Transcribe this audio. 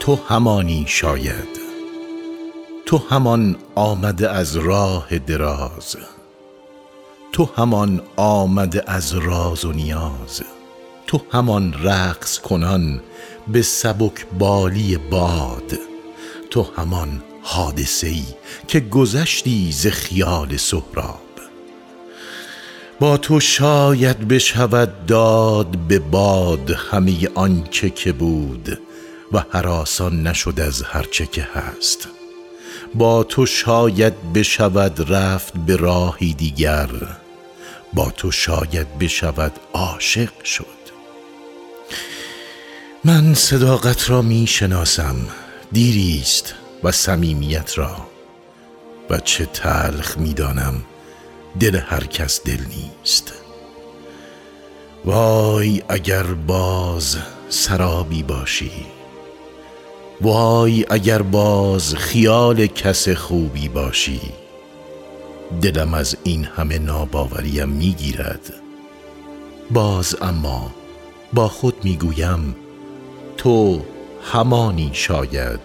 تو همانی شاید. تو همان آمده از راه دراز. تو همان آمده از راز و نیاز. تو همان رقص کنان به سبک بالی باد. تو همان حادثه ای که گذشتی ز خیال سهراب. با تو شاید بشود داد به باد همه آنچه که بود. و هراسان نشد از هرچه که هست. با تو شاید بشود رفت به راهی دیگر با تو شاید بشود عاشق شد. من صداقت را می شناسم دیریست و صمیمیت را. و چه تلخ می دانم دل هر کس دل نیست. وای اگر باز سرابی باشی وای اگر باز خیال کس خوبی باشی دلم از این همه ناباوریم می‌گیرد. باز اما با خود می‌گویم تو همانی شاید.